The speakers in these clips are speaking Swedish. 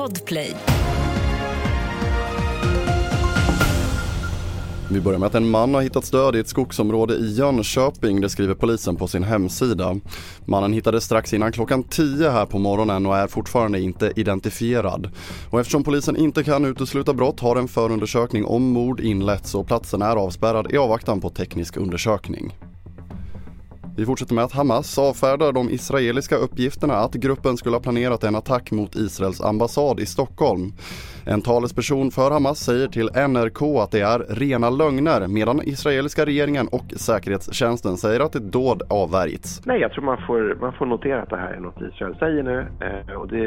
Podplay. Vi börjar med att en man har hittats död i ett skogsområde i Jönköping, det skriver polisen på sin hemsida. Mannen hittades strax innan klockan 10 här på morgonen och är fortfarande inte identifierad. Och eftersom polisen inte kan utesluta brott har en förundersökning om mord inletts och platsen är avspärrad i avvaktan på teknisk undersökning. Vi fortsätter med att Hamas avfärdar de israeliska uppgifterna att gruppen skulle ha planerat en attack mot Israels ambassad i Stockholm. En talesperson för Hamas säger till NRK att det är rena lögner medan israeliska regeringen och säkerhetstjänsten säger att ett dåd avvärjts. Nej, jag tror man får, man får notera att det här är något Israel säger nu eh, och det,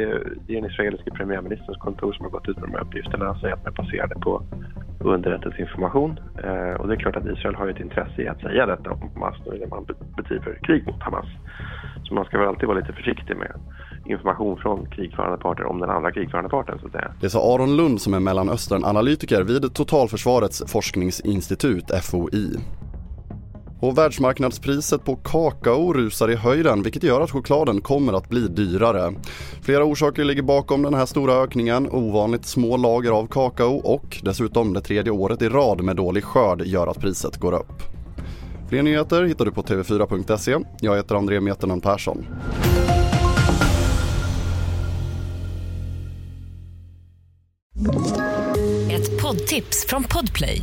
det är den israeliske premiärministerns kontor som har gått ut med de här uppgifterna och säger att man baserade på underrättelseinformation. Eh, och det är klart att Israel har ett intresse i att säga detta om Hamas när man bedriver krig mot Hamas. Så man ska väl alltid vara lite försiktig med information från krigförande parter om den andra krigförande parten så att säga. Det sa Aron Lund som är Mellanöstern-analytiker vid Totalförsvarets forskningsinstitut, FOI. Och världsmarknadspriset på kakao rusar i höjden vilket gör att chokladen kommer att bli dyrare. Flera orsaker ligger bakom den här stora ökningen. Ovanligt små lager av kakao och dessutom det tredje året i rad med dålig skörd gör att priset går upp. Fler nyheter hittar du på tv4.se. Jag heter André Meternan Persson. Ett poddtips från Podplay.